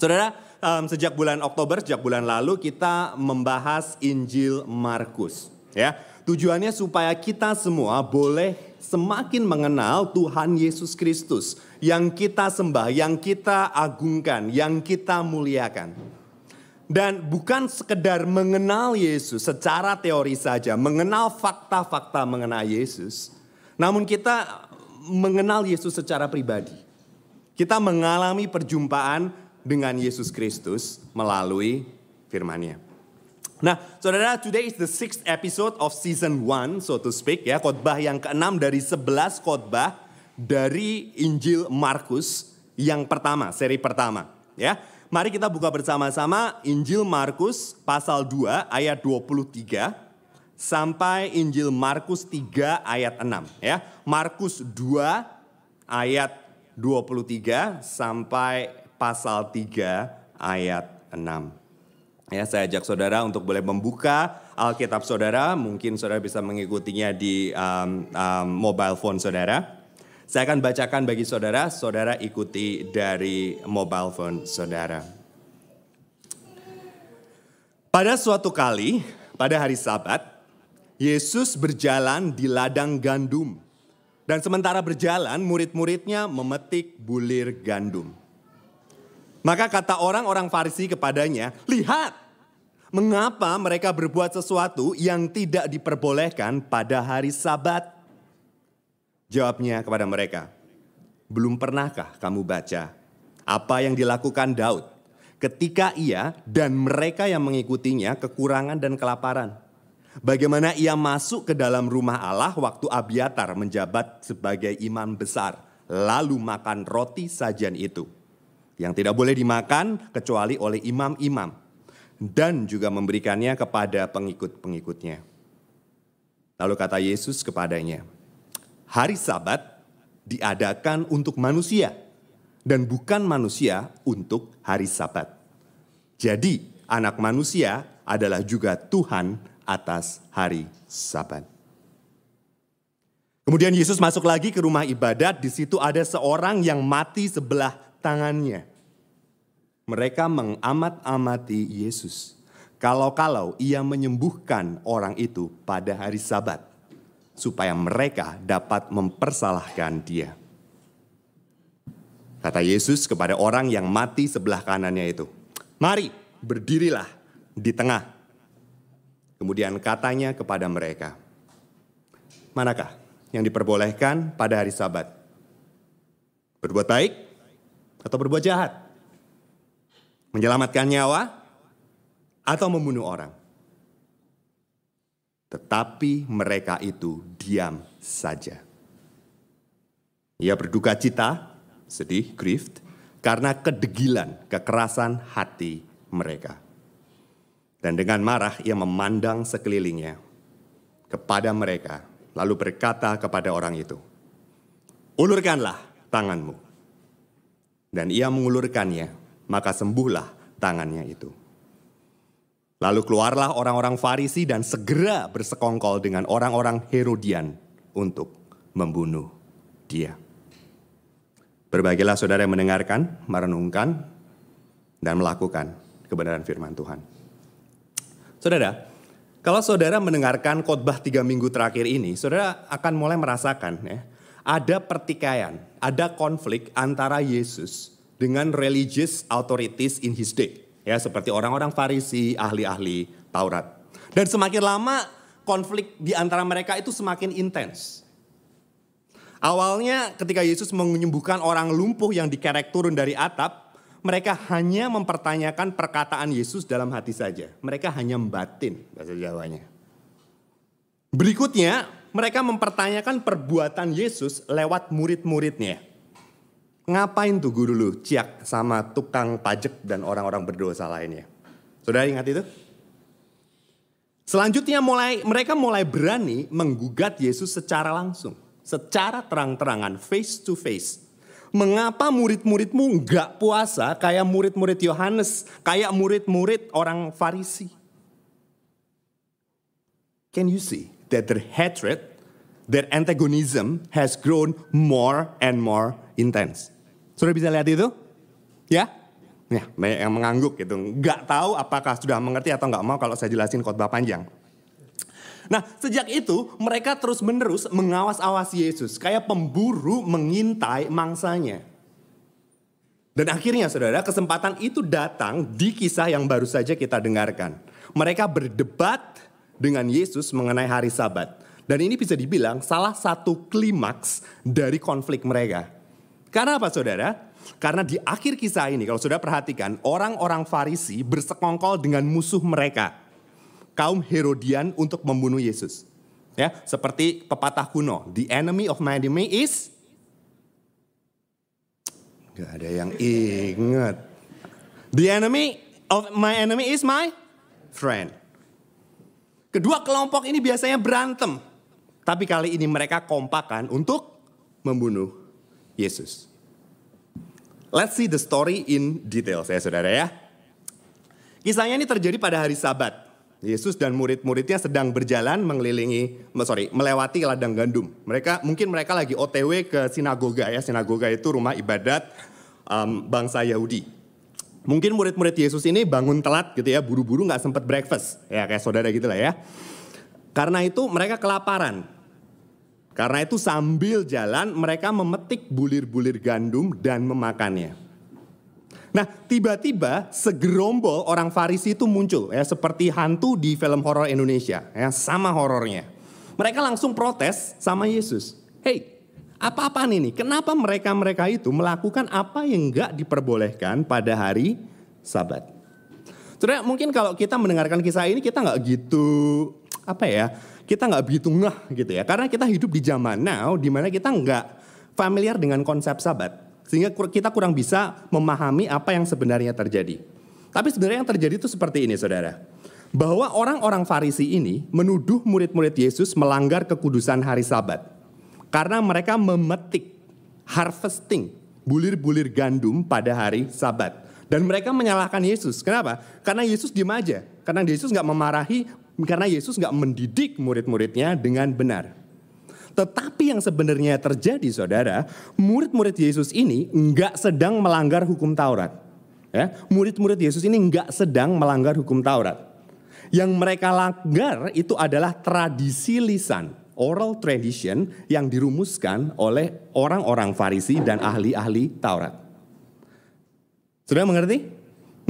Saudara, um, sejak bulan Oktober, sejak bulan lalu kita membahas Injil Markus. Ya, tujuannya supaya kita semua boleh semakin mengenal Tuhan Yesus Kristus yang kita sembah, yang kita agungkan, yang kita muliakan. Dan bukan sekedar mengenal Yesus secara teori saja, mengenal fakta-fakta mengenai Yesus, namun kita mengenal Yesus secara pribadi. Kita mengalami perjumpaan dengan Yesus Kristus melalui firman-Nya. Nah, saudara, today is the sixth episode of season one, so to speak, ya, khotbah yang keenam dari sebelas khotbah dari Injil Markus yang pertama, seri pertama, ya. Mari kita buka bersama-sama Injil Markus pasal 2 ayat 23 sampai Injil Markus 3 ayat 6 ya. Markus 2 ayat 23 sampai pasal 3 ayat 6. Ya, saya ajak saudara untuk boleh membuka Alkitab saudara. Mungkin saudara bisa mengikutinya di um, um, mobile phone saudara. Saya akan bacakan bagi saudara, saudara ikuti dari mobile phone saudara. Pada suatu kali, pada hari Sabat, Yesus berjalan di ladang gandum. Dan sementara berjalan, murid-muridnya memetik bulir gandum. Maka kata orang-orang Farisi kepadanya, "Lihat, mengapa mereka berbuat sesuatu yang tidak diperbolehkan pada hari Sabat?" Jawabnya kepada mereka, "Belum pernahkah kamu baca apa yang dilakukan Daud ketika ia dan mereka yang mengikutinya kekurangan dan kelaparan?" Bagaimana ia masuk ke dalam rumah Allah waktu Abiatar menjabat sebagai imam besar, lalu makan roti sajian itu yang tidak boleh dimakan kecuali oleh imam-imam dan juga memberikannya kepada pengikut-pengikutnya. Lalu kata Yesus kepadanya, "Hari Sabat diadakan untuk manusia dan bukan manusia untuk hari Sabat. Jadi, anak manusia adalah juga Tuhan atas hari Sabat." Kemudian Yesus masuk lagi ke rumah ibadat, di situ ada seorang yang mati sebelah tangannya. Mereka mengamat-amati Yesus. Kalau-kalau ia menyembuhkan orang itu pada hari Sabat, supaya mereka dapat mempersalahkan dia. Kata Yesus kepada orang yang mati sebelah kanannya itu, "Mari, berdirilah di tengah." Kemudian katanya kepada mereka, "Manakah yang diperbolehkan pada hari Sabat? Berbuat baik atau berbuat jahat?" Menyelamatkan nyawa, atau membunuh orang. Tetapi mereka itu diam saja. Ia berduka cita, sedih, grief, karena kedegilan, kekerasan hati mereka. Dan dengan marah ia memandang sekelilingnya kepada mereka, lalu berkata kepada orang itu, Ulurkanlah tanganmu. Dan ia mengulurkannya, maka sembuhlah tangannya itu. Lalu keluarlah orang-orang Farisi dan segera bersekongkol dengan orang-orang Herodian untuk membunuh dia. Berbagilah saudara yang mendengarkan, merenungkan, dan melakukan kebenaran firman Tuhan. Saudara, kalau saudara mendengarkan khotbah tiga minggu terakhir ini, saudara akan mulai merasakan ya, ada pertikaian, ada konflik antara Yesus dengan religious authorities in his day. Ya, seperti orang-orang Farisi, ahli-ahli Taurat. Dan semakin lama konflik di antara mereka itu semakin intens. Awalnya ketika Yesus menyembuhkan orang lumpuh yang dikerek turun dari atap, mereka hanya mempertanyakan perkataan Yesus dalam hati saja. Mereka hanya membatin bahasa Jawanya. Berikutnya, mereka mempertanyakan perbuatan Yesus lewat murid-muridnya. Ngapain tuh guru lu ciak sama tukang pajak dan orang-orang berdosa lainnya? Saudara ingat itu? Selanjutnya mulai mereka mulai berani menggugat Yesus secara langsung, secara terang-terangan, face to face. Mengapa murid-muridmu nggak puasa kayak murid-murid Yohanes, kayak murid-murid orang Farisi? Can you see that their hatred, their antagonism has grown more and more intense? Sudah bisa lihat itu? Ya? Ya, banyak yang mengangguk gitu. Nggak tahu apakah sudah mengerti atau nggak mau kalau saya jelasin khotbah panjang. Nah, sejak itu mereka terus-menerus mengawas-awasi Yesus. Kayak pemburu mengintai mangsanya. Dan akhirnya saudara, kesempatan itu datang di kisah yang baru saja kita dengarkan. Mereka berdebat dengan Yesus mengenai hari sabat. Dan ini bisa dibilang salah satu klimaks dari konflik mereka. Karena apa saudara? Karena di akhir kisah ini, kalau sudah perhatikan, orang-orang Farisi bersekongkol dengan musuh mereka, kaum Herodian untuk membunuh Yesus. Ya, seperti pepatah kuno, the enemy of my enemy is Gak ada yang ingat. The enemy of my enemy is my friend. Kedua kelompok ini biasanya berantem. Tapi kali ini mereka kompakan untuk membunuh Yesus. Let's see the story in detail saya saudara ya. Kisahnya ini terjadi pada hari sabat. Yesus dan murid-muridnya sedang berjalan mengelilingi, sorry, melewati ladang gandum. Mereka mungkin mereka lagi OTW ke sinagoga ya. Sinagoga itu rumah ibadat um, bangsa Yahudi. Mungkin murid-murid Yesus ini bangun telat gitu ya, buru-buru nggak sempat breakfast ya kayak saudara gitu lah ya. Karena itu mereka kelaparan. Karena itu sambil jalan mereka memetik bulir-bulir gandum dan memakannya. Nah, tiba-tiba segerombol orang Farisi itu muncul ya seperti hantu di film horor Indonesia ya sama horornya. Mereka langsung protes sama Yesus. Hey, apa-apaan ini? Kenapa mereka-mereka itu melakukan apa yang enggak diperbolehkan pada hari Sabat? Saudara, mungkin kalau kita mendengarkan kisah ini kita nggak gitu apa ya? Kita nggak begitu ngeh gitu ya. Karena kita hidup di zaman now di mana kita nggak familiar dengan konsep sabat. Sehingga kita kurang bisa memahami apa yang sebenarnya terjadi. Tapi sebenarnya yang terjadi itu seperti ini saudara. Bahwa orang-orang Farisi ini menuduh murid-murid Yesus melanggar kekudusan hari sabat. Karena mereka memetik, harvesting, bulir-bulir gandum pada hari sabat. Dan mereka menyalahkan Yesus. Kenapa? Karena Yesus diem aja. Karena Yesus nggak memarahi karena Yesus nggak mendidik murid-muridnya dengan benar. Tetapi yang sebenarnya terjadi saudara, murid-murid Yesus ini nggak sedang melanggar hukum Taurat. Ya, murid-murid Yesus ini nggak sedang melanggar hukum Taurat. Yang mereka langgar itu adalah tradisi lisan, oral tradition yang dirumuskan oleh orang-orang Farisi dan ahli-ahli Taurat. Sudah mengerti?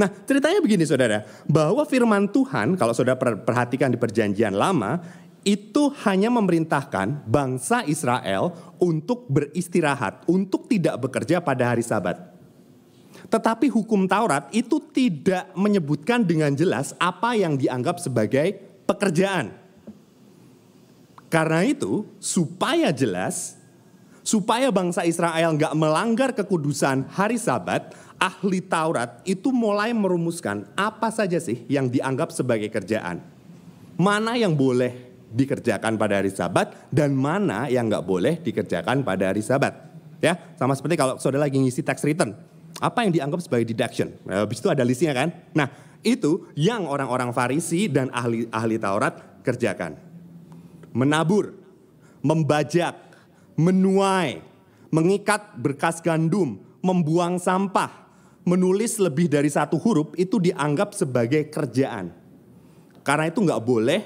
Nah ceritanya begini saudara, bahwa firman Tuhan kalau saudara perhatikan di perjanjian lama, itu hanya memerintahkan bangsa Israel untuk beristirahat, untuk tidak bekerja pada hari sabat. Tetapi hukum Taurat itu tidak menyebutkan dengan jelas apa yang dianggap sebagai pekerjaan. Karena itu, supaya jelas, supaya bangsa Israel nggak melanggar kekudusan hari sabat, ahli Taurat itu mulai merumuskan apa saja sih yang dianggap sebagai kerjaan. Mana yang boleh dikerjakan pada hari sabat dan mana yang nggak boleh dikerjakan pada hari sabat. Ya, sama seperti kalau saudara lagi ngisi tax return. Apa yang dianggap sebagai deduction? Nah, habis itu ada listnya kan? Nah, itu yang orang-orang Farisi dan ahli-ahli Taurat kerjakan. Menabur, membajak, menuai, mengikat berkas gandum, membuang sampah, menulis lebih dari satu huruf itu dianggap sebagai kerjaan. Karena itu nggak boleh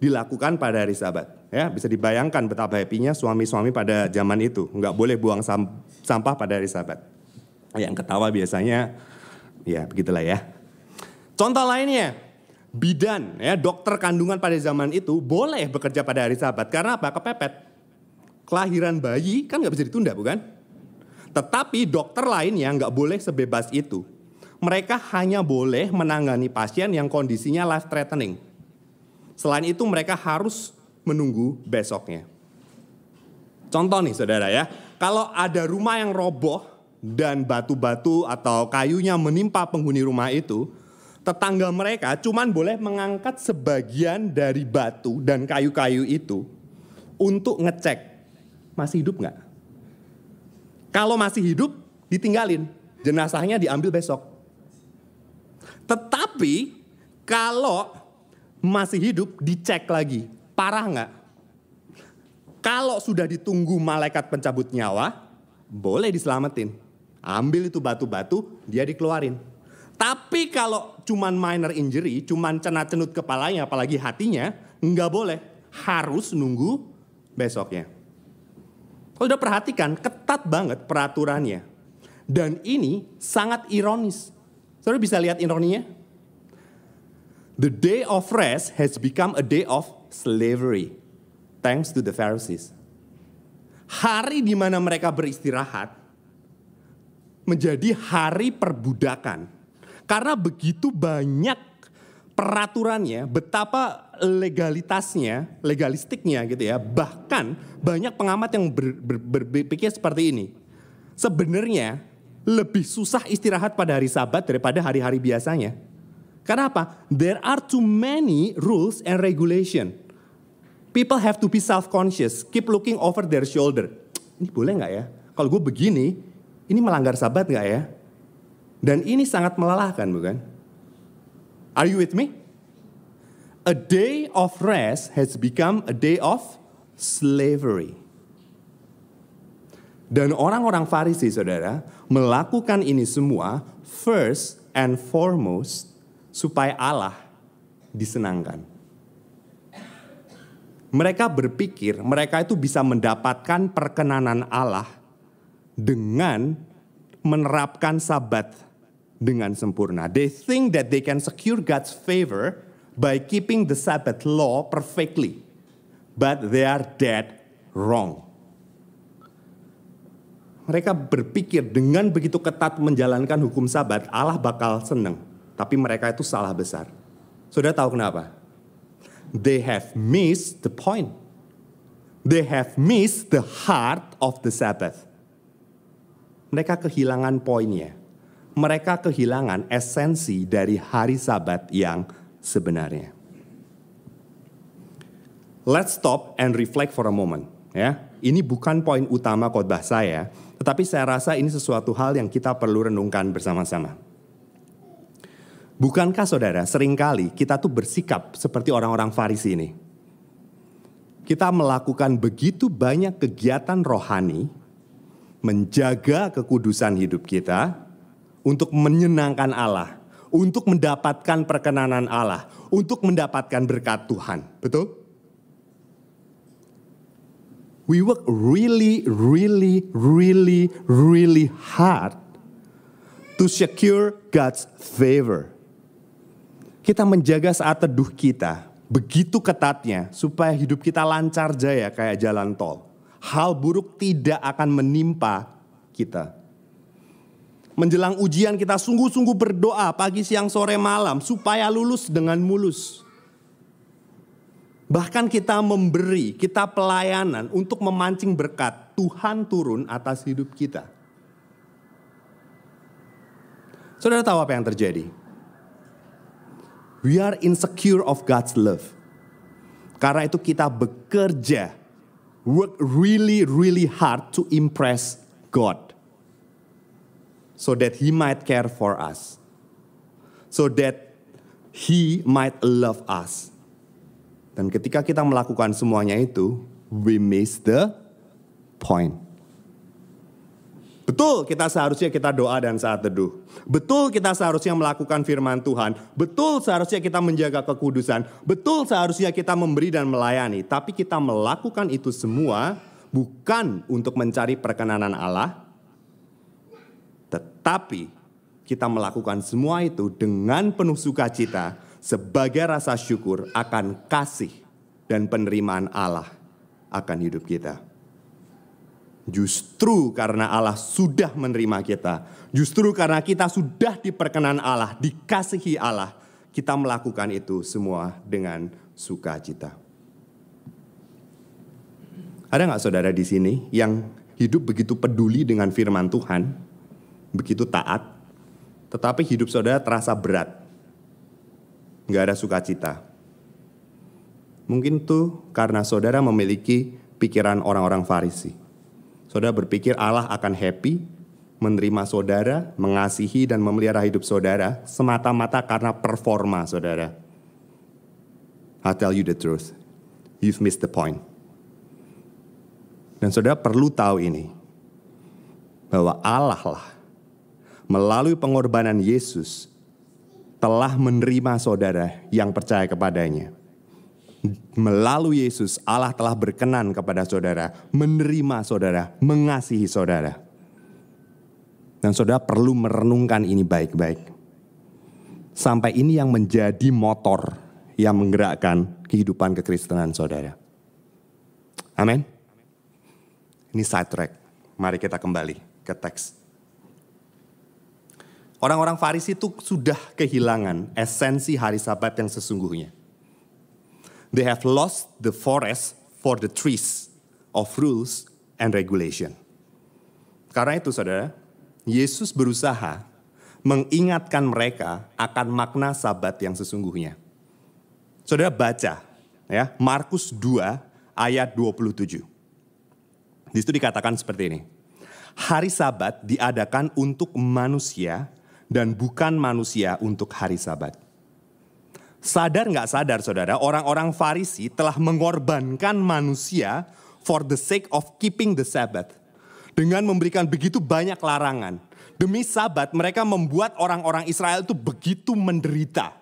dilakukan pada hari sabat. Ya, bisa dibayangkan betapa happy-nya suami-suami pada zaman itu. Nggak boleh buang sampah pada hari sabat. Yang ketawa biasanya, ya begitulah ya. Contoh lainnya, bidan, ya dokter kandungan pada zaman itu boleh bekerja pada hari sabat. Karena apa? Kepepet. Kelahiran bayi kan nggak bisa ditunda bukan? Tetapi dokter lain yang nggak boleh sebebas itu. Mereka hanya boleh menangani pasien yang kondisinya life threatening. Selain itu mereka harus menunggu besoknya. Contoh nih saudara ya, kalau ada rumah yang roboh dan batu-batu atau kayunya menimpa penghuni rumah itu, tetangga mereka cuman boleh mengangkat sebagian dari batu dan kayu-kayu itu untuk ngecek masih hidup nggak? Kalau masih hidup, ditinggalin. Jenazahnya diambil besok. Tetapi kalau masih hidup, dicek lagi. Parah nggak? Kalau sudah ditunggu malaikat pencabut nyawa, boleh diselamatin. Ambil itu batu-batu, dia dikeluarin. Tapi kalau cuman minor injury, cuman cenat-cenut kepalanya, apalagi hatinya, nggak boleh. Harus nunggu besoknya. Kalau udah perhatikan, ketat banget peraturannya. Dan ini sangat ironis. Saudara bisa lihat ironinya? The day of rest has become a day of slavery. Thanks to the Pharisees. Hari di mana mereka beristirahat menjadi hari perbudakan. Karena begitu banyak peraturannya, betapa legalitasnya, legalistiknya gitu ya. Bahkan banyak pengamat yang ber, ber, ber, berpikir seperti ini. Sebenarnya lebih susah istirahat pada hari sabat daripada hari-hari biasanya. Karena apa? There are too many rules and regulation. People have to be self-conscious, keep looking over their shoulder. Ini boleh nggak ya? Kalau gue begini, ini melanggar sabat nggak ya? Dan ini sangat melelahkan bukan? Are you with me? A day of rest has become a day of slavery. Dan orang-orang Farisi, saudara, melakukan ini semua first and foremost supaya Allah disenangkan. Mereka berpikir mereka itu bisa mendapatkan perkenanan Allah dengan menerapkan sabat dengan sempurna. They think that they can secure God's favor by keeping the Sabbath law perfectly. But they are dead wrong. Mereka berpikir dengan begitu ketat menjalankan hukum sabat, Allah bakal senang. Tapi mereka itu salah besar. Sudah tahu kenapa? They have missed the point. They have missed the heart of the Sabbath. Mereka kehilangan poinnya. Mereka kehilangan esensi dari hari sabat yang sebenarnya. Let's stop and reflect for a moment. Ya, ini bukan poin utama khotbah saya, tetapi saya rasa ini sesuatu hal yang kita perlu renungkan bersama-sama. Bukankah saudara, sering kali kita tuh bersikap seperti orang-orang Farisi ini. Kita melakukan begitu banyak kegiatan rohani, menjaga kekudusan hidup kita, untuk menyenangkan Allah, untuk mendapatkan perkenanan Allah, untuk mendapatkan berkat Tuhan. Betul? We work really, really, really, really hard to secure God's favor. Kita menjaga saat teduh kita begitu ketatnya supaya hidup kita lancar jaya kayak jalan tol. Hal buruk tidak akan menimpa kita. Menjelang ujian kita sungguh-sungguh berdoa pagi, siang, sore, malam supaya lulus dengan mulus. Bahkan kita memberi, kita pelayanan untuk memancing berkat. Tuhan turun atas hidup kita. Saudara tahu apa yang terjadi? We are insecure of God's love. Karena itu kita bekerja, work really really hard to impress God. So that he might care for us. So that he might love us. Dan ketika kita melakukan semuanya itu, we miss the point. Betul kita seharusnya kita doa dan saat teduh. Betul kita seharusnya melakukan firman Tuhan. Betul seharusnya kita menjaga kekudusan. Betul seharusnya kita memberi dan melayani. Tapi kita melakukan itu semua bukan untuk mencari perkenanan Allah. Tetapi kita melakukan semua itu dengan penuh sukacita sebagai rasa syukur akan kasih dan penerimaan Allah akan hidup kita. Justru karena Allah sudah menerima kita, justru karena kita sudah diperkenan Allah, dikasihi Allah, kita melakukan itu semua dengan sukacita. Ada nggak saudara di sini yang hidup begitu peduli dengan firman Tuhan, begitu taat, tetapi hidup saudara terasa berat, nggak ada sukacita? Mungkin tuh karena saudara memiliki pikiran orang-orang Farisi. Saudara berpikir Allah akan happy menerima saudara, mengasihi dan memelihara hidup saudara semata-mata karena performa saudara. I tell you the truth, you've missed the point. Dan saudara perlu tahu ini, bahwa Allah lah melalui pengorbanan Yesus telah menerima saudara yang percaya kepadanya. Melalui Yesus, Allah telah berkenan kepada saudara, menerima saudara, mengasihi saudara. Dan saudara perlu merenungkan ini baik-baik. Sampai ini yang menjadi motor yang menggerakkan kehidupan kekristenan saudara. Amin. Ini side track. Mari kita kembali ke teks. Orang-orang Farisi itu sudah kehilangan esensi hari Sabat yang sesungguhnya. They have lost the forest for the trees of rules and regulation. Karena itu saudara, Yesus berusaha mengingatkan mereka akan makna sabat yang sesungguhnya. Saudara baca ya, Markus 2 ayat 27. Di situ dikatakan seperti ini. Hari sabat diadakan untuk manusia dan bukan manusia untuk hari sabat. Sadar nggak sadar saudara, orang-orang Farisi telah mengorbankan manusia for the sake of keeping the Sabbath. Dengan memberikan begitu banyak larangan. Demi sabat mereka membuat orang-orang Israel itu begitu menderita.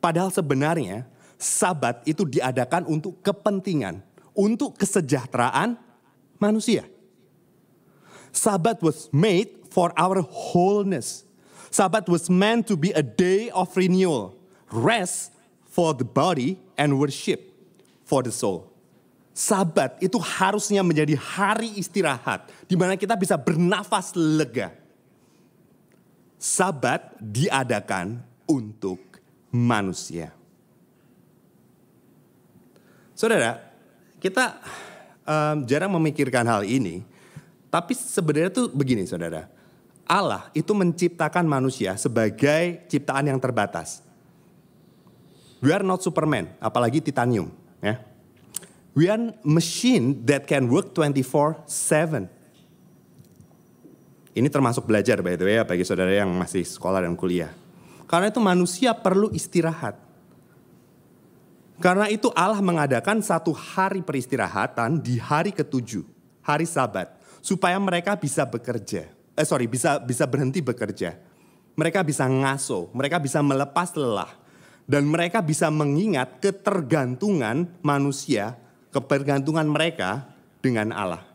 Padahal sebenarnya sabat itu diadakan untuk kepentingan, untuk kesejahteraan manusia. Sabat was made for our wholeness. Sabat was meant to be a day of renewal, rest for the body and worship for the soul. Sabat itu harusnya menjadi hari istirahat di mana kita bisa bernafas lega. Sabat diadakan untuk manusia. Saudara, kita um, jarang memikirkan hal ini, tapi sebenarnya tuh begini saudara. Allah itu menciptakan manusia sebagai ciptaan yang terbatas. We are not Superman, apalagi titanium. Ya. We are machine that can work 24/7. Ini termasuk belajar by the way ya bagi saudara yang masih sekolah dan kuliah. Karena itu manusia perlu istirahat. Karena itu Allah mengadakan satu hari peristirahatan di hari ketujuh, hari sabat. Supaya mereka bisa bekerja eh sorry bisa bisa berhenti bekerja. Mereka bisa ngaso, mereka bisa melepas lelah, dan mereka bisa mengingat ketergantungan manusia, ketergantungan mereka dengan Allah.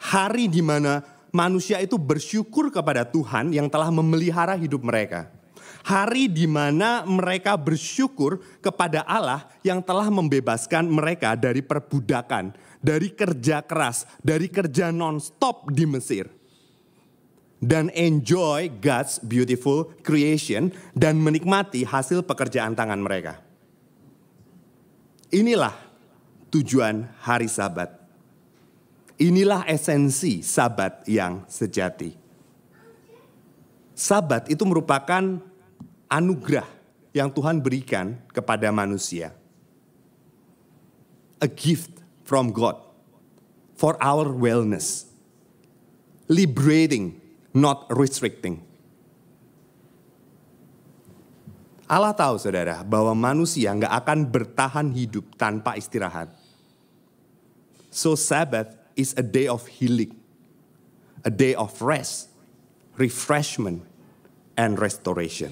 Hari di mana manusia itu bersyukur kepada Tuhan yang telah memelihara hidup mereka. Hari di mana mereka bersyukur kepada Allah yang telah membebaskan mereka dari perbudakan, dari kerja keras, dari kerja non-stop di Mesir dan enjoy God's beautiful creation dan menikmati hasil pekerjaan tangan mereka. Inilah tujuan hari Sabat. Inilah esensi Sabat yang sejati. Sabat itu merupakan anugerah yang Tuhan berikan kepada manusia. A gift from God for our wellness. Liberating not restricting. Allah tahu saudara bahwa manusia nggak akan bertahan hidup tanpa istirahat. So Sabbath is a day of healing, a day of rest, refreshment, and restoration.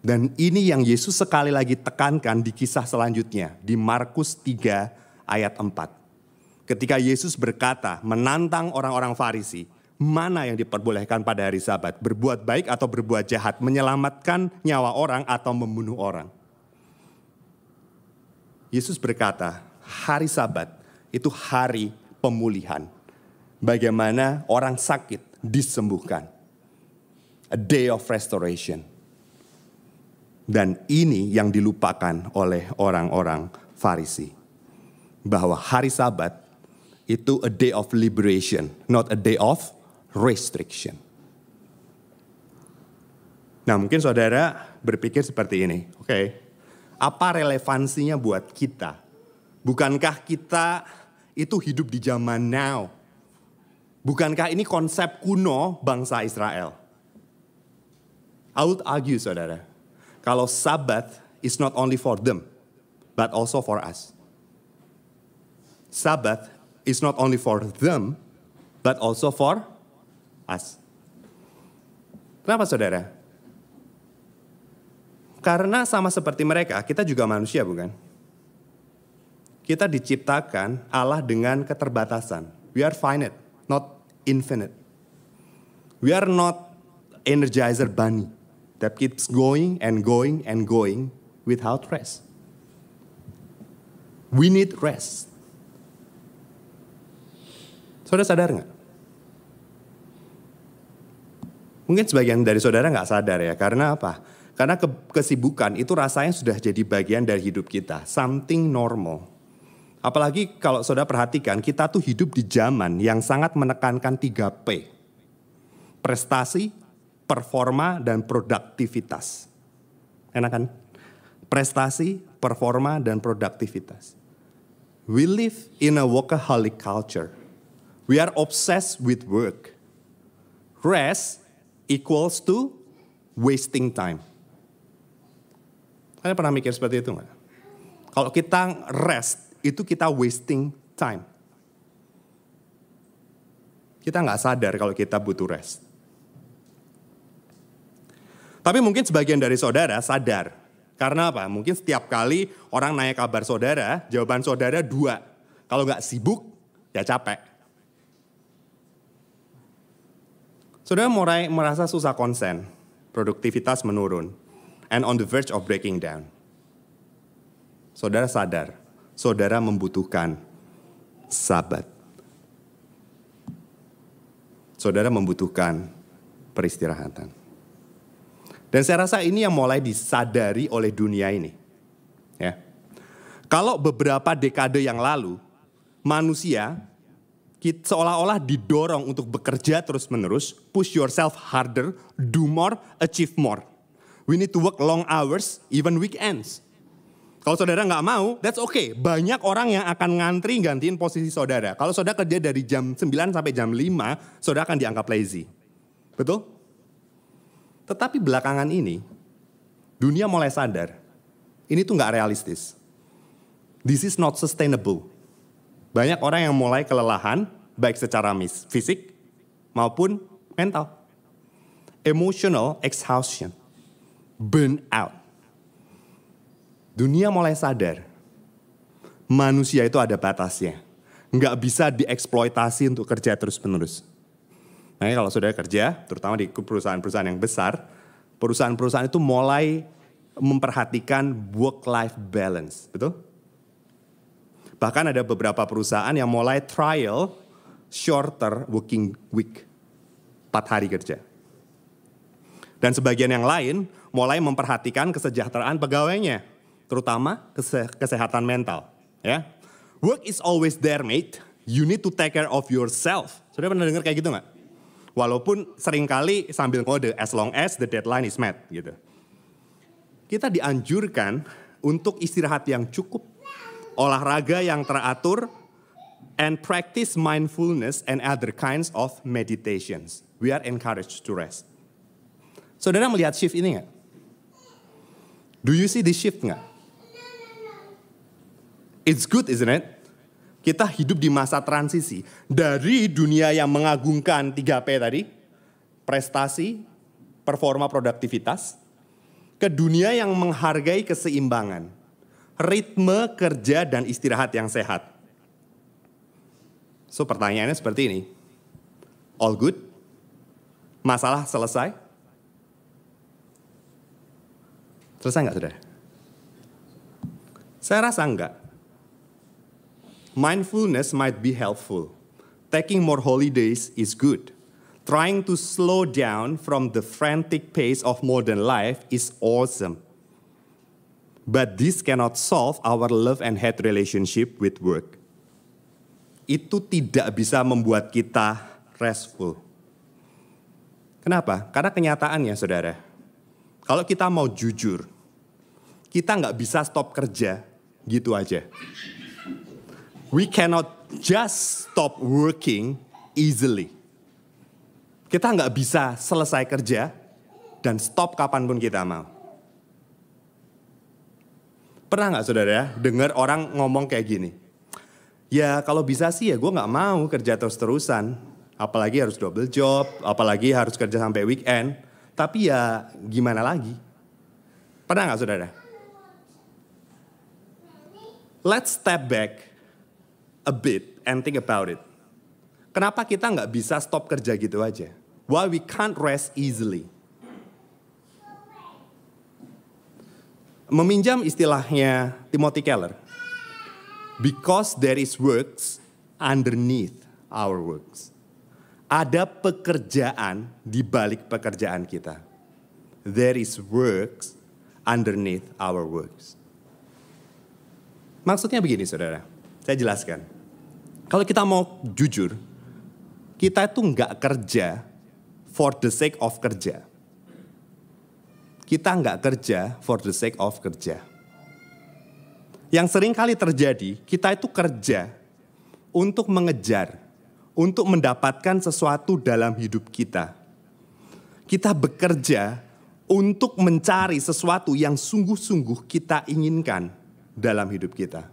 Dan ini yang Yesus sekali lagi tekankan di kisah selanjutnya di Markus 3 ayat 4. Ketika Yesus berkata menantang orang-orang Farisi, mana yang diperbolehkan pada hari Sabat, berbuat baik atau berbuat jahat, menyelamatkan nyawa orang atau membunuh orang. Yesus berkata, hari Sabat itu hari pemulihan. Bagaimana orang sakit disembuhkan. A day of restoration. Dan ini yang dilupakan oleh orang-orang Farisi. Bahwa hari Sabat itu a day of liberation, not a day of restriction. Nah mungkin saudara berpikir seperti ini, oke, okay, apa relevansinya buat kita? Bukankah kita itu hidup di zaman now? Bukankah ini konsep kuno bangsa Israel? I would argue saudara, kalau Sabbath is not only for them, but also for us. Sabbath is not only for them, but also for us. Kenapa saudara? Karena sama seperti mereka, kita juga manusia bukan? Kita diciptakan Allah dengan keterbatasan. We are finite, not infinite. We are not energizer bunny that keeps going and going and going without rest. We need rest. Saudara sadar nggak? Mungkin sebagian dari saudara nggak sadar ya, karena apa? Karena ke kesibukan itu rasanya sudah jadi bagian dari hidup kita, something normal. Apalagi kalau saudara perhatikan, kita tuh hidup di zaman yang sangat menekankan 3P. Prestasi, performa, dan produktivitas. Enak kan? Prestasi, performa, dan produktivitas. We live in a workaholic culture. We are obsessed with work. Rest equals to wasting time. Kalian pernah mikir seperti itu nggak? Kalau kita rest, itu kita wasting time. Kita nggak sadar kalau kita butuh rest. Tapi mungkin sebagian dari saudara sadar. Karena apa? Mungkin setiap kali orang nanya kabar saudara, jawaban saudara dua. Kalau nggak sibuk, ya capek. Saudara mulai merasa susah konsen, produktivitas menurun, and on the verge of breaking down. Saudara sadar, saudara membutuhkan sabat. Saudara membutuhkan peristirahatan. Dan saya rasa ini yang mulai disadari oleh dunia ini. Ya. Kalau beberapa dekade yang lalu, manusia seolah-olah didorong untuk bekerja terus-menerus, push yourself harder, do more, achieve more. We need to work long hours, even weekends. Kalau saudara nggak mau, that's okay. Banyak orang yang akan ngantri gantiin posisi saudara. Kalau saudara kerja dari jam 9 sampai jam 5, saudara akan dianggap lazy. Betul? Tetapi belakangan ini, dunia mulai sadar, ini tuh nggak realistis. This is not sustainable. Banyak orang yang mulai kelelahan, baik secara fisik maupun mental. Emotional exhaustion, burnout. Dunia mulai sadar, manusia itu ada batasnya. Nggak bisa dieksploitasi untuk kerja terus-menerus. Nah kalau sudah kerja, terutama di perusahaan-perusahaan yang besar, perusahaan-perusahaan itu mulai memperhatikan work-life balance, betul? Bahkan ada beberapa perusahaan yang mulai trial shorter working week, 4 hari kerja. Dan sebagian yang lain mulai memperhatikan kesejahteraan pegawainya, terutama kesehatan mental. Ya, work is always there, mate. You need to take care of yourself. Sudah pernah dengar kayak gitu nggak? Walaupun sering kali sambil kode as long as the deadline is met gitu. Kita dianjurkan untuk istirahat yang cukup, olahraga yang teratur, and practice mindfulness and other kinds of meditations. We are encouraged to rest. Saudara melihat shift ini nggak? Do you see this shift nggak? It's good, isn't it? Kita hidup di masa transisi dari dunia yang mengagungkan 3P tadi, prestasi, performa produktivitas, ke dunia yang menghargai keseimbangan, ritme kerja dan istirahat yang sehat. So pertanyaannya seperti ini. All good? Masalah selesai? Selesai nggak saudara? Saya rasa enggak. Mindfulness might be helpful. Taking more holidays is good. Trying to slow down from the frantic pace of modern life is awesome. But this cannot solve our love and hate relationship with work. Itu tidak bisa membuat kita restful. Kenapa? Karena kenyataannya saudara, kalau kita mau jujur, kita nggak bisa stop kerja gitu aja we cannot just stop working easily. Kita nggak bisa selesai kerja dan stop kapan pun kita mau. Pernah nggak saudara ya dengar orang ngomong kayak gini? Ya kalau bisa sih ya gue nggak mau kerja terus-terusan. Apalagi harus double job, apalagi harus kerja sampai weekend. Tapi ya gimana lagi? Pernah nggak saudara? Let's step back a bit and think about it. Kenapa kita nggak bisa stop kerja gitu aja? Why we can't rest easily? Meminjam istilahnya Timothy Keller, because there is works underneath our works. Ada pekerjaan di balik pekerjaan kita. There is works underneath our works. Maksudnya begini saudara, saya jelaskan. Kalau kita mau jujur, kita itu nggak kerja for the sake of kerja. Kita nggak kerja for the sake of kerja. Yang sering kali terjadi, kita itu kerja untuk mengejar, untuk mendapatkan sesuatu dalam hidup kita. Kita bekerja untuk mencari sesuatu yang sungguh-sungguh kita inginkan dalam hidup kita.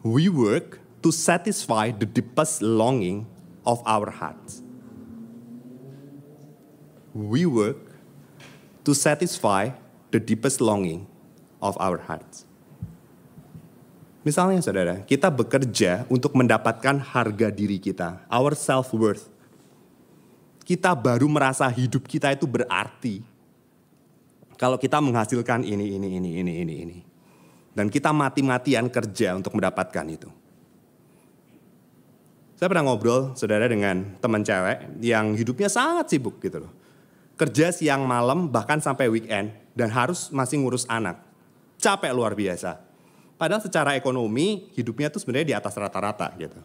We work to satisfy the deepest longing of our hearts. We work to satisfy the deepest longing of our hearts. Misalnya saudara, kita bekerja untuk mendapatkan harga diri kita, our self-worth. Kita baru merasa hidup kita itu berarti kalau kita menghasilkan ini, ini, ini, ini, ini, ini. Dan kita mati-matian kerja untuk mendapatkan itu. Saya pernah ngobrol, saudara, dengan teman cewek yang hidupnya sangat sibuk gitu loh kerja siang malam bahkan sampai weekend dan harus masih ngurus anak. Capek luar biasa. Padahal secara ekonomi hidupnya tuh sebenarnya di atas rata-rata gitu.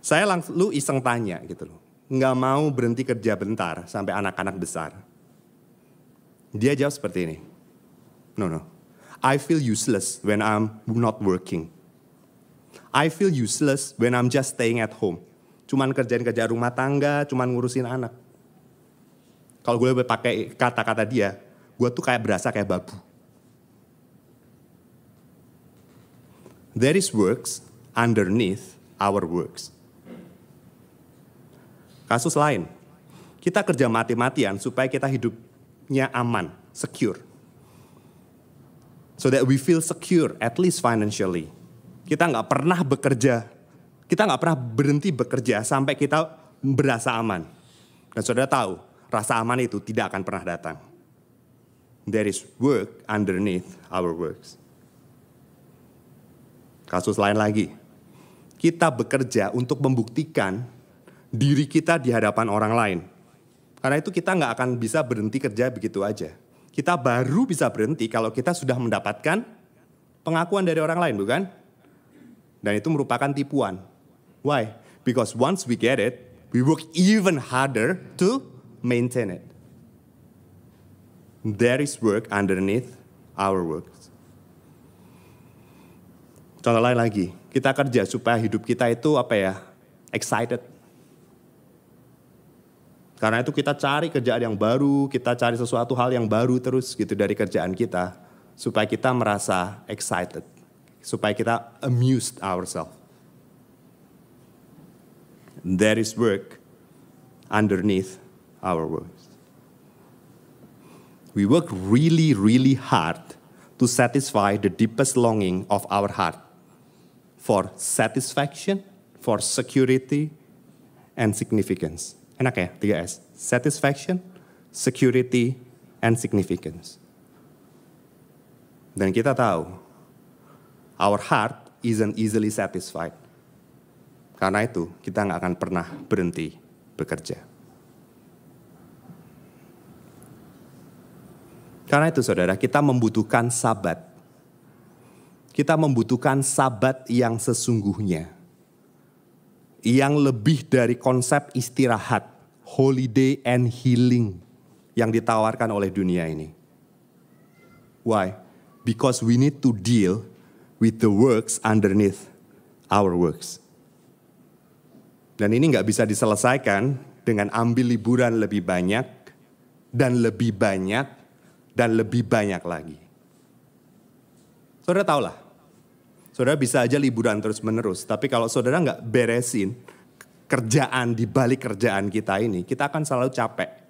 Saya langsung lu iseng tanya gitu loh. Nggak mau berhenti kerja bentar sampai anak-anak besar. Dia jawab seperti ini. No, no. I feel useless when I'm not working. I feel useless when I'm just staying at home. Cuman kerjain kerja rumah tangga, cuman ngurusin anak. Kalau gue pakai kata-kata dia, gue tuh kayak berasa kayak babu. There is works underneath our works. Kasus lain, kita kerja mati-matian supaya kita hidupnya aman, secure. So that we feel secure, at least financially. Kita nggak pernah bekerja, kita nggak pernah berhenti bekerja sampai kita berasa aman. Dan saudara tahu, rasa aman itu tidak akan pernah datang. There is work underneath our works. Kasus lain lagi. Kita bekerja untuk membuktikan diri kita di hadapan orang lain. Karena itu kita nggak akan bisa berhenti kerja begitu aja. Kita baru bisa berhenti kalau kita sudah mendapatkan pengakuan dari orang lain, bukan? Dan itu merupakan tipuan. Why? Because once we get it, we work even harder to maintain it. There is work underneath our works. Contoh lain lagi, kita kerja supaya hidup kita itu apa ya, excited. Karena itu kita cari kerjaan yang baru, kita cari sesuatu hal yang baru terus gitu dari kerjaan kita. Supaya kita merasa excited. Supaya kita amused ourselves. There is work underneath our works. We work really, really hard to satisfy the deepest longing of our heart for satisfaction, for security, and significance. Enak ya, tiga S. Satisfaction, security, and significance. Dan kita tahu, our heart isn't easily satisfied. Karena itu, kita nggak akan pernah berhenti bekerja. Karena itu saudara, kita membutuhkan sabat. Kita membutuhkan sabat yang sesungguhnya. Yang lebih dari konsep istirahat, holiday and healing yang ditawarkan oleh dunia ini. Why? Because we need to deal with the works underneath our works. Dan ini nggak bisa diselesaikan dengan ambil liburan lebih banyak dan lebih banyak dan lebih banyak lagi. Saudara tahulah, saudara bisa aja liburan terus menerus, tapi kalau saudara nggak beresin kerjaan di balik kerjaan kita ini, kita akan selalu capek.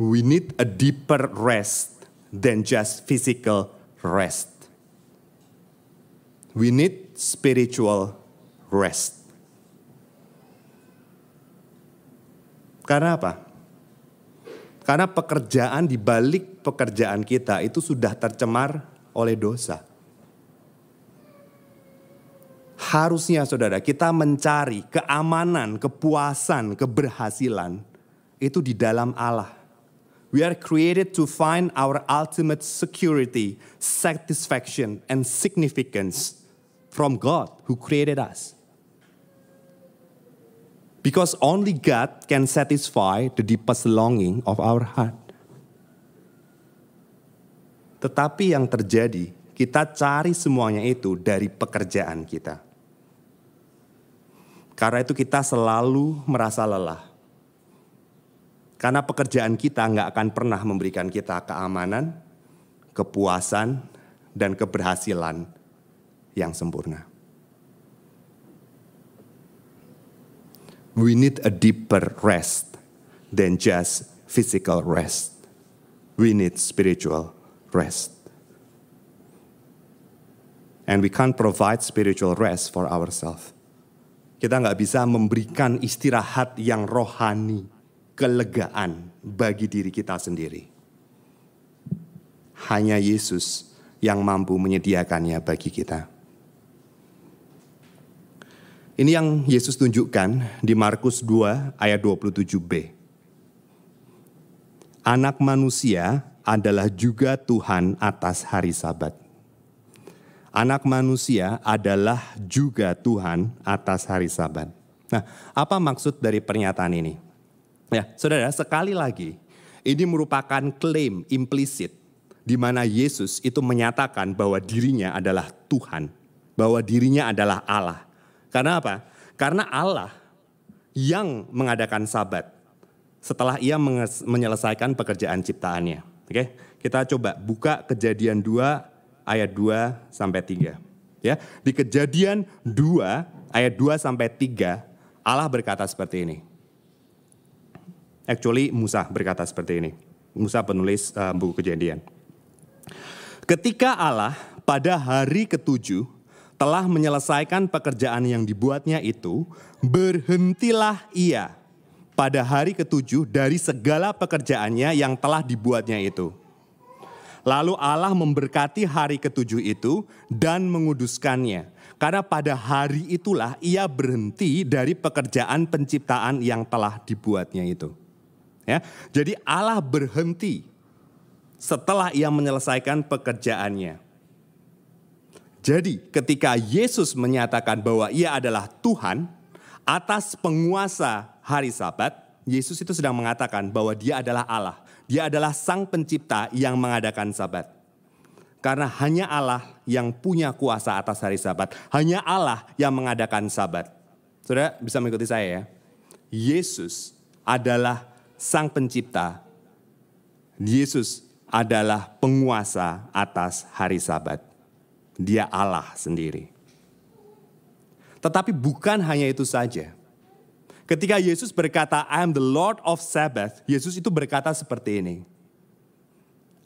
we need a deeper rest than just physical rest. We need spiritual rest. Karena apa? Karena pekerjaan di balik pekerjaan kita itu sudah tercemar oleh dosa. Harusnya saudara kita mencari keamanan, kepuasan, keberhasilan itu di dalam Allah. We are created to find our ultimate security, satisfaction, and significance from God who created us. Because only God can satisfy the deepest longing of our heart. Tetapi yang terjadi, kita cari semuanya itu dari pekerjaan kita. Karena itu kita selalu merasa lelah. Karena pekerjaan kita nggak akan pernah memberikan kita keamanan, kepuasan, dan keberhasilan yang sempurna. We need a deeper rest than just physical rest. We need spiritual rest. And we can't provide spiritual rest for ourselves. Kita nggak bisa memberikan istirahat yang rohani, kelegaan bagi diri kita sendiri. Hanya Yesus yang mampu menyediakannya bagi kita. Ini yang Yesus tunjukkan di Markus 2 ayat 27b. Anak manusia adalah juga Tuhan atas hari sabat. Anak manusia adalah juga Tuhan atas hari sabat. Nah, apa maksud dari pernyataan ini? Ya, saudara, sekali lagi, ini merupakan klaim implisit di mana Yesus itu menyatakan bahwa dirinya adalah Tuhan, bahwa dirinya adalah Allah. Karena apa? Karena Allah yang mengadakan sabat setelah ia menyelesaikan pekerjaan ciptaannya. Oke, kita coba buka kejadian 2 ayat 2 sampai 3. Ya, di kejadian 2 ayat 2 sampai 3 Allah berkata seperti ini. Actually Musa berkata seperti ini. Musa penulis uh, buku kejadian. Ketika Allah pada hari ketujuh telah menyelesaikan pekerjaan yang dibuatnya itu, berhentilah ia pada hari ketujuh dari segala pekerjaannya yang telah dibuatnya itu. Lalu Allah memberkati hari ketujuh itu dan menguduskannya. Karena pada hari itulah ia berhenti dari pekerjaan penciptaan yang telah dibuatnya itu. Ya, jadi Allah berhenti setelah ia menyelesaikan pekerjaannya. Jadi ketika Yesus menyatakan bahwa ia adalah Tuhan atas penguasa hari sabat, Yesus itu sedang mengatakan bahwa dia adalah Allah. Dia adalah sang pencipta yang mengadakan sabat. Karena hanya Allah yang punya kuasa atas hari sabat. Hanya Allah yang mengadakan sabat. Saudara bisa mengikuti saya ya. Yesus adalah sang pencipta. Yesus adalah penguasa atas hari sabat. Dia Allah sendiri. Tetapi bukan hanya itu saja. Ketika Yesus berkata, I am the Lord of Sabbath, Yesus itu berkata seperti ini.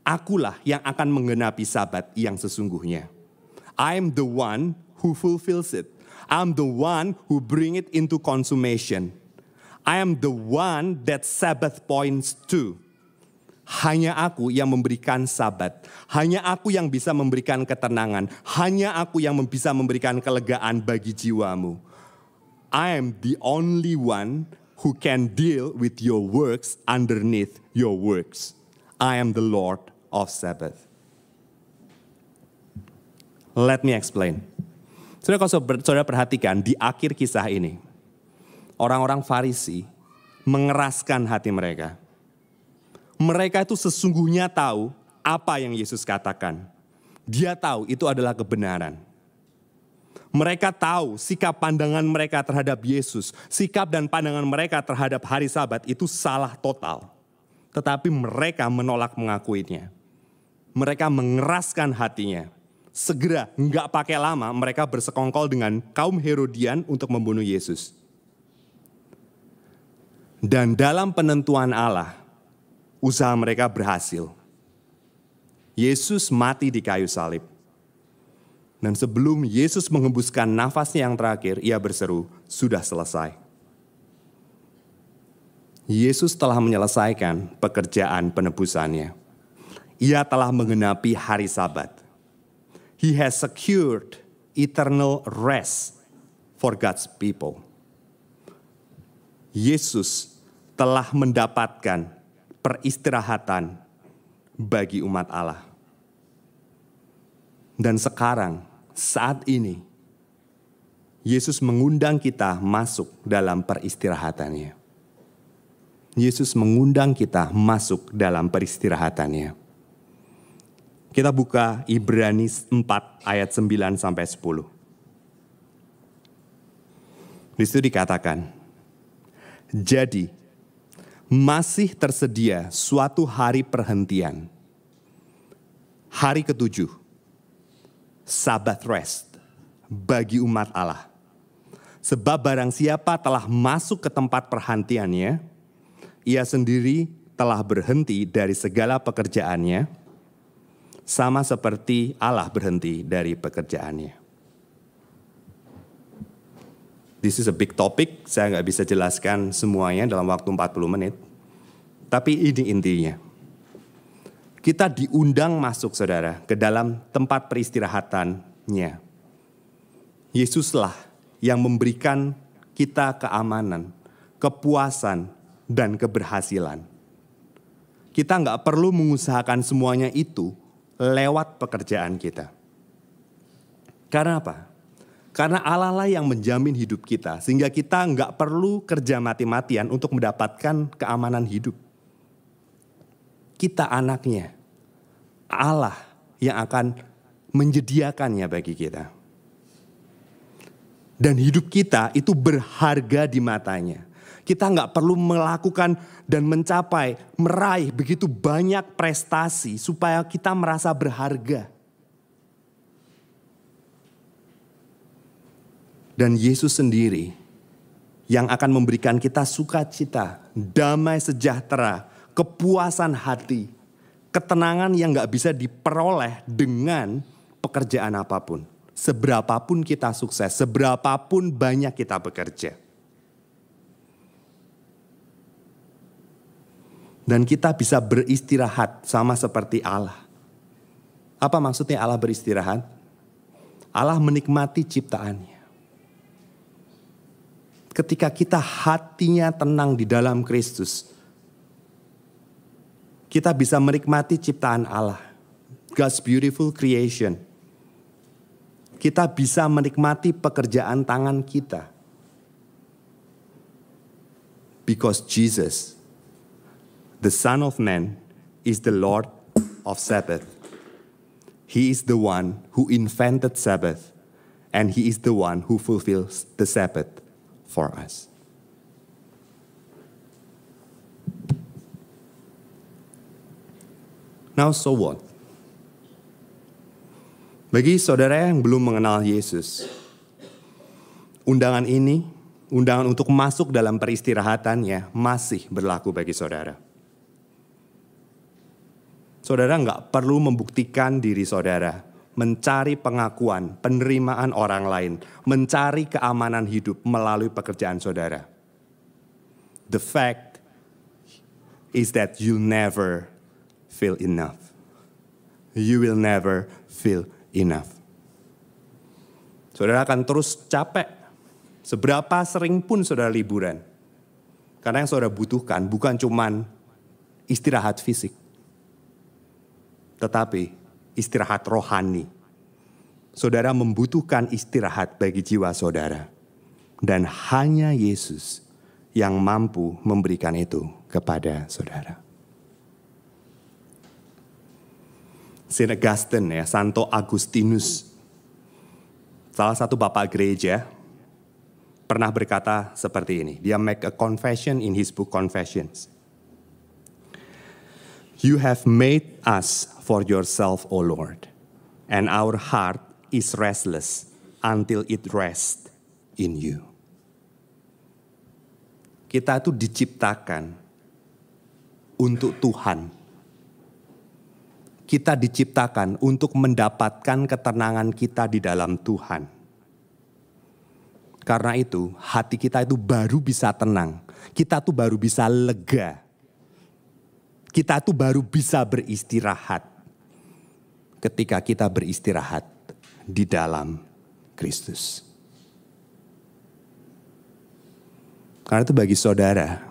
Akulah yang akan menggenapi sabat yang sesungguhnya. I am the one who fulfills it. I am the one who bring it into consummation. I am the one that Sabbath points to. Hanya aku yang memberikan sabat. Hanya aku yang bisa memberikan ketenangan. Hanya aku yang bisa memberikan kelegaan bagi jiwamu. I am the only one who can deal with your works underneath your works. I am the Lord of Sabbath. Let me explain. Saudara kalau saudara perhatikan di akhir kisah ini, orang-orang Farisi mengeraskan hati mereka mereka itu sesungguhnya tahu apa yang Yesus katakan. Dia tahu itu adalah kebenaran. Mereka tahu sikap pandangan mereka terhadap Yesus, sikap dan pandangan mereka terhadap hari Sabat itu salah total. Tetapi mereka menolak mengakuinya. Mereka mengeraskan hatinya. Segera, nggak pakai lama, mereka bersekongkol dengan kaum Herodian untuk membunuh Yesus. Dan dalam penentuan Allah, usaha mereka berhasil. Yesus mati di kayu salib. Dan sebelum Yesus mengembuskan nafasnya yang terakhir, ia berseru, "Sudah selesai." Yesus telah menyelesaikan pekerjaan penebusannya. Ia telah menggenapi hari Sabat. He has secured eternal rest for God's people. Yesus telah mendapatkan peristirahatan bagi umat Allah. Dan sekarang saat ini Yesus mengundang kita masuk dalam peristirahatannya. Yesus mengundang kita masuk dalam peristirahatannya. Kita buka Ibrani 4 ayat 9 sampai 10. Di situ dikatakan, Jadi, masih tersedia suatu hari perhentian. Hari ketujuh, Sabat rest bagi umat Allah. Sebab barang siapa telah masuk ke tempat perhentiannya, ia sendiri telah berhenti dari segala pekerjaannya, sama seperti Allah berhenti dari pekerjaannya. This is a big topic, saya nggak bisa jelaskan semuanya dalam waktu 40 menit. Tapi ini intinya kita diundang masuk saudara ke dalam tempat peristirahatannya. Yesuslah yang memberikan kita keamanan, kepuasan, dan keberhasilan. Kita nggak perlu mengusahakan semuanya itu lewat pekerjaan kita. Karena apa? Karena Allah lah yang menjamin hidup kita, sehingga kita nggak perlu kerja mati-matian untuk mendapatkan keamanan hidup kita anaknya. Allah yang akan menyediakannya bagi kita. Dan hidup kita itu berharga di matanya. Kita nggak perlu melakukan dan mencapai, meraih begitu banyak prestasi supaya kita merasa berharga. Dan Yesus sendiri yang akan memberikan kita sukacita, damai sejahtera, kepuasan hati, ketenangan yang gak bisa diperoleh dengan pekerjaan apa pun. Seberapapun kita sukses, seberapapun banyak kita bekerja. Dan kita bisa beristirahat sama seperti Allah. Apa maksudnya Allah beristirahat? Allah menikmati ciptaannya. Ketika kita hatinya tenang di dalam Kristus, kita bisa menikmati ciptaan Allah. God's beautiful creation. Kita bisa menikmati pekerjaan tangan kita. Because Jesus, the Son of Man, is the Lord of Sabbath. He is the one who invented Sabbath, and He is the one who fulfills the Sabbath for us. Now so what? Bagi saudara yang belum mengenal Yesus, undangan ini, undangan untuk masuk dalam peristirahatannya masih berlaku bagi saudara. Saudara nggak perlu membuktikan diri saudara, mencari pengakuan, penerimaan orang lain, mencari keamanan hidup melalui pekerjaan saudara. The fact is that you never feel enough. You will never feel enough. Saudara akan terus capek. Seberapa sering pun saudara liburan. Karena yang saudara butuhkan bukan cuman istirahat fisik. Tetapi istirahat rohani. Saudara membutuhkan istirahat bagi jiwa saudara. Dan hanya Yesus yang mampu memberikan itu kepada saudara. Saint Augustine ya, Santo Agustinus. Salah satu bapak gereja pernah berkata seperti ini. Dia make a confession in his book Confessions. You have made us for yourself, O Lord, and our heart is restless until it rests in you. Kita itu diciptakan untuk Tuhan. Kita diciptakan untuk mendapatkan ketenangan kita di dalam Tuhan. Karena itu, hati kita itu baru bisa tenang. Kita tuh baru bisa lega. Kita tuh baru bisa beristirahat. Ketika kita beristirahat di dalam Kristus. Karena itu bagi saudara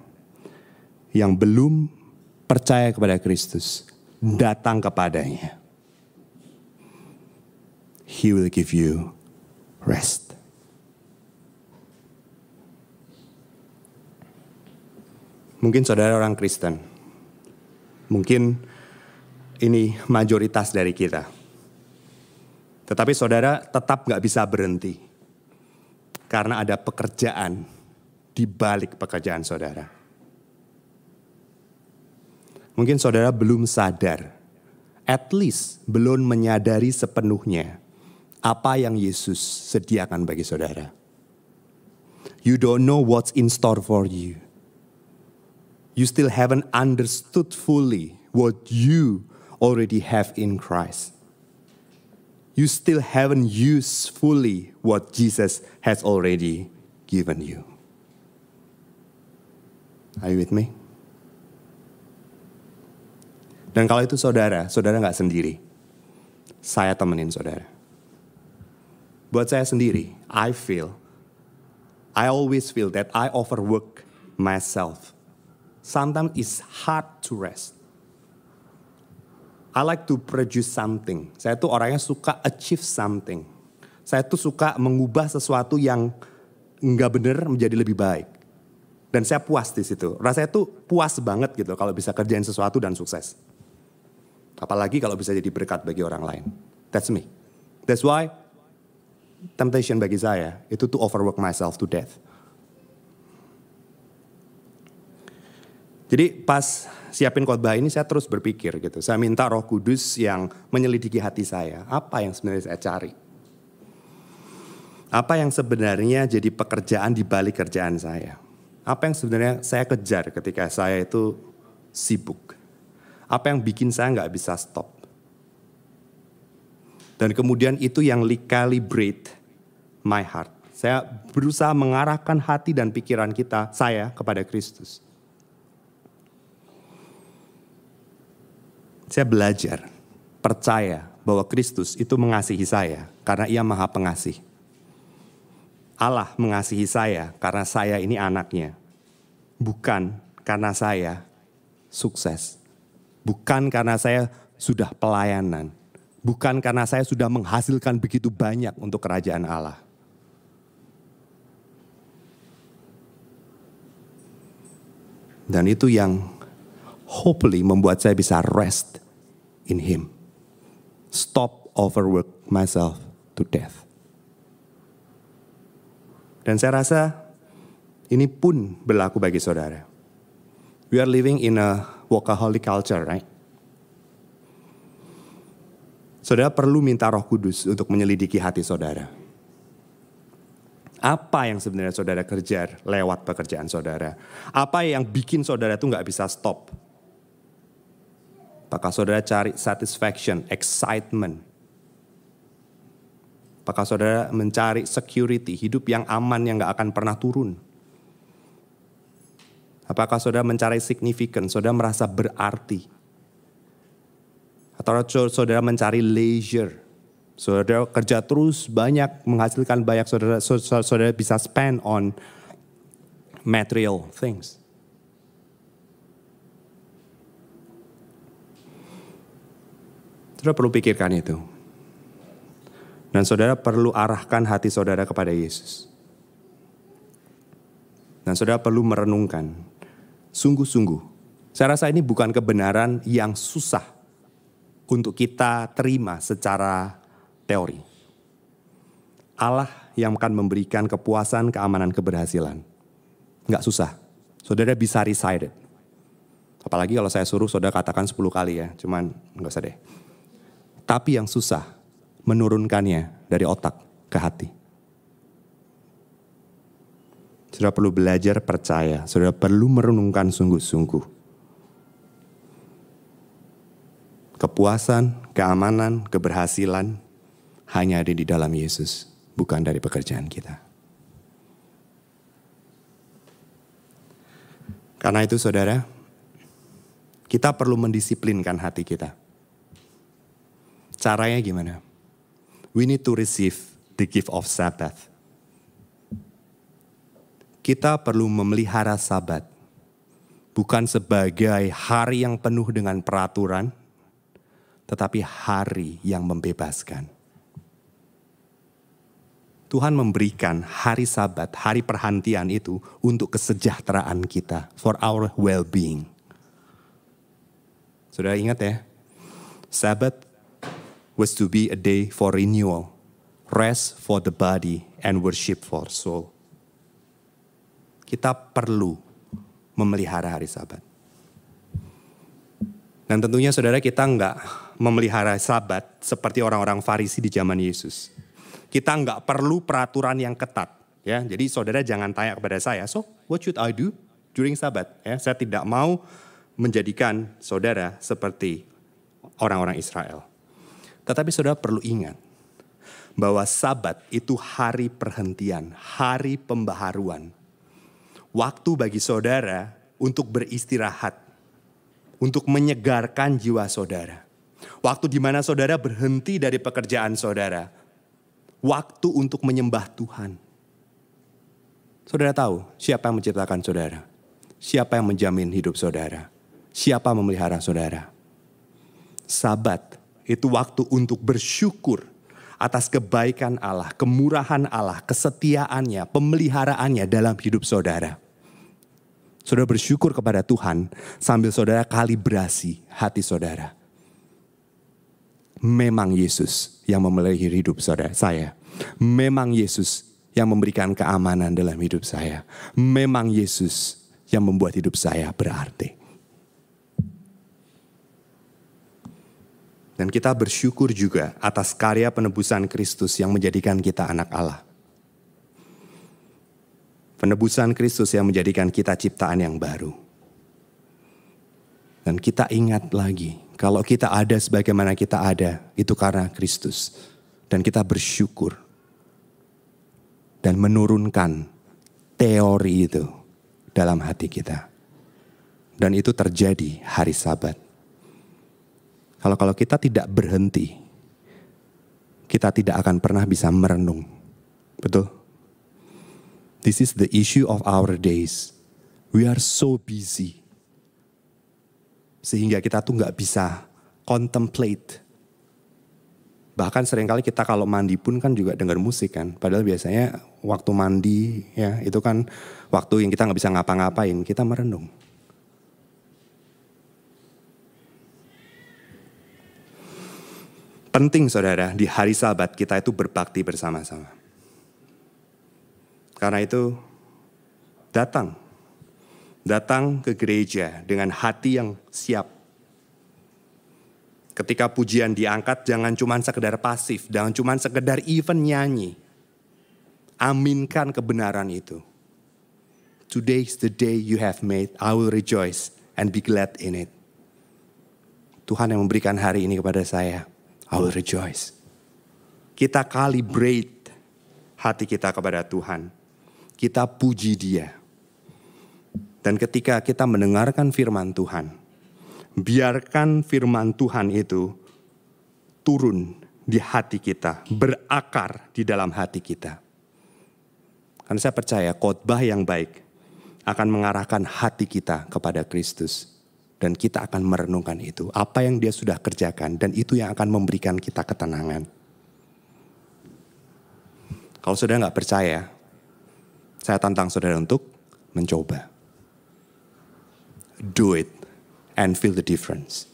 yang belum percaya kepada Kristus, datang kepadanya. He will give you rest. Mungkin saudara orang Kristen. Mungkin ini mayoritas dari kita. Tetapi saudara tetap gak bisa berhenti. Karena ada pekerjaan di balik pekerjaan saudara. Mungkin saudara belum sadar, at least belum menyadari sepenuhnya apa yang Yesus sediakan bagi saudara. You don't know what's in store for you you still haven't understood fully what you already have in Christ. You still haven't used fully what Jesus has already given you. Are you with me? Dan kalau itu saudara, saudara nggak sendiri. Saya temenin saudara. Buat saya sendiri, I feel, I always feel that I overwork myself sometimes it's hard to rest. I like to produce something. Saya tuh orangnya suka achieve something. Saya tuh suka mengubah sesuatu yang nggak bener menjadi lebih baik. Dan saya puas di situ. Rasanya tuh puas banget gitu kalau bisa kerjain sesuatu dan sukses. Apalagi kalau bisa jadi berkat bagi orang lain. That's me. That's why temptation bagi saya itu to overwork myself to death. Jadi pas siapin khotbah ini saya terus berpikir gitu. Saya minta Roh Kudus yang menyelidiki hati saya. Apa yang sebenarnya saya cari? Apa yang sebenarnya jadi pekerjaan di balik kerjaan saya? Apa yang sebenarnya saya kejar ketika saya itu sibuk? Apa yang bikin saya nggak bisa stop? Dan kemudian itu yang calibrate my heart. Saya berusaha mengarahkan hati dan pikiran kita, saya kepada Kristus. Saya belajar, percaya bahwa Kristus itu mengasihi saya karena ia maha pengasih. Allah mengasihi saya karena saya ini anaknya. Bukan karena saya sukses. Bukan karena saya sudah pelayanan. Bukan karena saya sudah menghasilkan begitu banyak untuk kerajaan Allah. Dan itu yang hopefully membuat saya bisa rest in Him. Stop overwork myself to death. Dan saya rasa ini pun berlaku bagi saudara. We are living in a workaholic culture, right? Saudara perlu minta roh kudus untuk menyelidiki hati saudara. Apa yang sebenarnya saudara kerja lewat pekerjaan saudara? Apa yang bikin saudara itu nggak bisa stop? Apakah saudara cari satisfaction, excitement? Apakah saudara mencari security, hidup yang aman yang gak akan pernah turun? Apakah saudara mencari significance, saudara merasa berarti? Atau saudara mencari leisure, saudara kerja terus banyak menghasilkan banyak saudara saudara bisa spend on material things. Saudara perlu pikirkan itu. Dan saudara perlu arahkan hati saudara kepada Yesus. Dan saudara perlu merenungkan. Sungguh-sungguh. Saya rasa ini bukan kebenaran yang susah untuk kita terima secara teori. Allah yang akan memberikan kepuasan, keamanan, keberhasilan. Nggak susah. Saudara bisa recite it. Apalagi kalau saya suruh saudara katakan 10 kali ya. Cuman nggak usah deh. Tapi yang susah menurunkannya dari otak ke hati. Saudara perlu belajar percaya, saudara perlu merenungkan sungguh-sungguh. Kepuasan, keamanan, keberhasilan hanya ada di dalam Yesus, bukan dari pekerjaan kita. Karena itu saudara, kita perlu mendisiplinkan hati kita. Caranya gimana? We need to receive the gift of Sabbath. Kita perlu memelihara sabat. Bukan sebagai hari yang penuh dengan peraturan, tetapi hari yang membebaskan. Tuhan memberikan hari sabat, hari perhentian itu untuk kesejahteraan kita, for our well-being. Sudah ingat ya, Sabat was to be a day for renewal, rest for the body, and worship for soul. Kita perlu memelihara hari sabat. Dan tentunya saudara kita nggak memelihara sabat seperti orang-orang Farisi di zaman Yesus. Kita nggak perlu peraturan yang ketat. Ya, jadi saudara jangan tanya kepada saya, so what should I do during sabat? Ya, saya tidak mau menjadikan saudara seperti orang-orang Israel. Tetapi saudara perlu ingat bahwa sabat itu hari perhentian, hari pembaharuan. Waktu bagi saudara untuk beristirahat, untuk menyegarkan jiwa saudara. Waktu di mana saudara berhenti dari pekerjaan saudara. Waktu untuk menyembah Tuhan. Saudara tahu siapa yang menciptakan saudara? Siapa yang menjamin hidup saudara? Siapa memelihara saudara? Sabat itu waktu untuk bersyukur atas kebaikan Allah, kemurahan Allah, kesetiaannya, pemeliharaannya dalam hidup saudara. Saudara bersyukur kepada Tuhan sambil saudara kalibrasi hati saudara. Memang Yesus yang memelihara hidup saudara saya. Memang Yesus yang memberikan keamanan dalam hidup saya. Memang Yesus yang membuat hidup saya berarti. Dan kita bersyukur juga atas karya penebusan Kristus yang menjadikan kita anak Allah. Penebusan Kristus yang menjadikan kita ciptaan yang baru. Dan kita ingat lagi, kalau kita ada sebagaimana kita ada, itu karena Kristus. Dan kita bersyukur. Dan menurunkan teori itu dalam hati kita. Dan itu terjadi hari sabat. Kalau kalau kita tidak berhenti, kita tidak akan pernah bisa merenung. Betul? This is the issue of our days. We are so busy. Sehingga kita tuh nggak bisa contemplate. Bahkan sering kali kita kalau mandi pun kan juga dengar musik kan. Padahal biasanya waktu mandi ya itu kan waktu yang kita nggak bisa ngapa-ngapain. Kita merenung. Penting saudara di hari sabat kita itu berbakti bersama-sama. Karena itu datang. Datang ke gereja dengan hati yang siap. Ketika pujian diangkat jangan cuma sekedar pasif, jangan cuma sekedar even nyanyi. Aminkan kebenaran itu. Today is the day you have made, I will rejoice and be glad in it. Tuhan yang memberikan hari ini kepada saya, I will rejoice. Kita calibrate hati kita kepada Tuhan kita puji Dia. Dan ketika kita mendengarkan firman Tuhan, biarkan firman Tuhan itu turun di hati kita, berakar di dalam hati kita. Karena saya percaya khotbah yang baik akan mengarahkan hati kita kepada Kristus. Dan kita akan merenungkan itu. Apa yang dia sudah kerjakan dan itu yang akan memberikan kita ketenangan. Kalau sudah nggak percaya, saya tantang saudara untuk mencoba. Do it and feel the difference.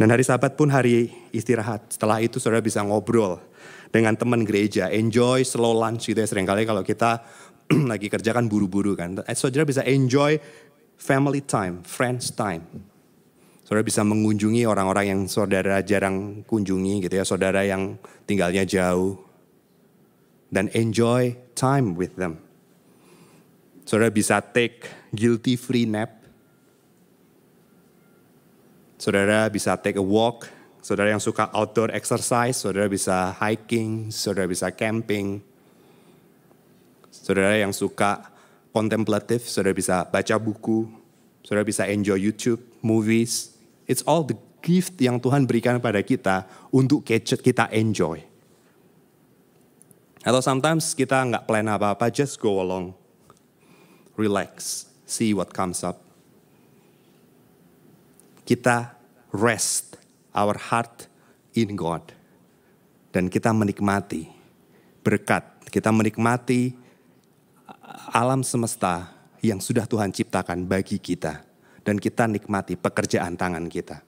Dan hari sabat pun hari istirahat. Setelah itu saudara bisa ngobrol dengan teman gereja. Enjoy slow lunch gitu ya. Seringkali kalau kita lagi kerja kan buru-buru kan. Eh, saudara bisa enjoy family time, friends time. Saudara bisa mengunjungi orang-orang yang saudara jarang kunjungi gitu ya. Saudara yang tinggalnya jauh dan enjoy time with them. Saudara bisa take guilty free nap. Saudara bisa take a walk, saudara yang suka outdoor exercise, saudara bisa hiking, saudara bisa camping. Saudara yang suka kontemplatif, saudara bisa baca buku, saudara bisa enjoy YouTube, movies. It's all the gift yang Tuhan berikan pada kita untuk kita enjoy. Atau sometimes kita nggak plan apa-apa, just go along. Relax, see what comes up. Kita rest our heart in God. Dan kita menikmati berkat, kita menikmati alam semesta yang sudah Tuhan ciptakan bagi kita. Dan kita nikmati pekerjaan tangan kita.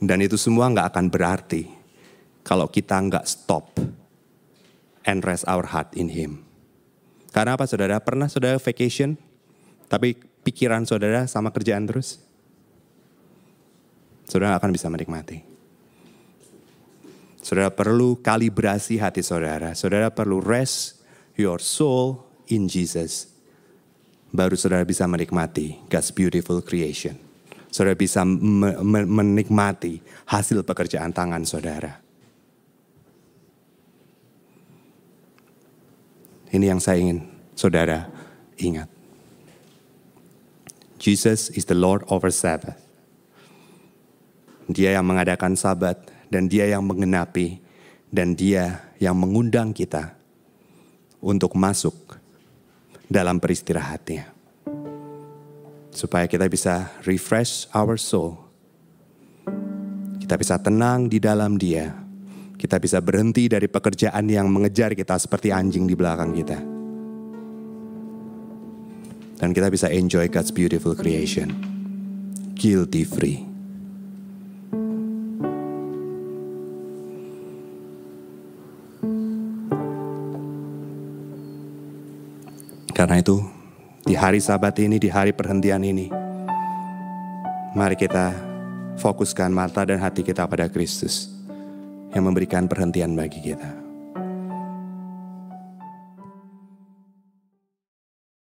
Dan itu semua nggak akan berarti kalau kita nggak stop and rest our heart in Him. Karena apa saudara? Pernah saudara vacation, tapi pikiran saudara sama kerjaan terus? Saudara akan bisa menikmati. Saudara perlu kalibrasi hati saudara. Saudara perlu rest your soul in Jesus. Baru saudara bisa menikmati God's beautiful creation. Saudara bisa me me menikmati hasil pekerjaan tangan saudara. Ini yang saya ingin saudara ingat. Jesus is the Lord over Sabbath. Dia yang mengadakan sabat dan dia yang mengenapi dan dia yang mengundang kita untuk masuk dalam peristirahatnya. Supaya kita bisa refresh our soul. Kita bisa tenang di dalam dia. Kita bisa berhenti dari pekerjaan yang mengejar kita seperti anjing di belakang kita. Dan kita bisa enjoy God's beautiful creation. Guilty free. Karena itu, di hari sabat ini, di hari perhentian ini, mari kita fokuskan mata dan hati kita pada Kristus yang memberikan perhentian bagi kita.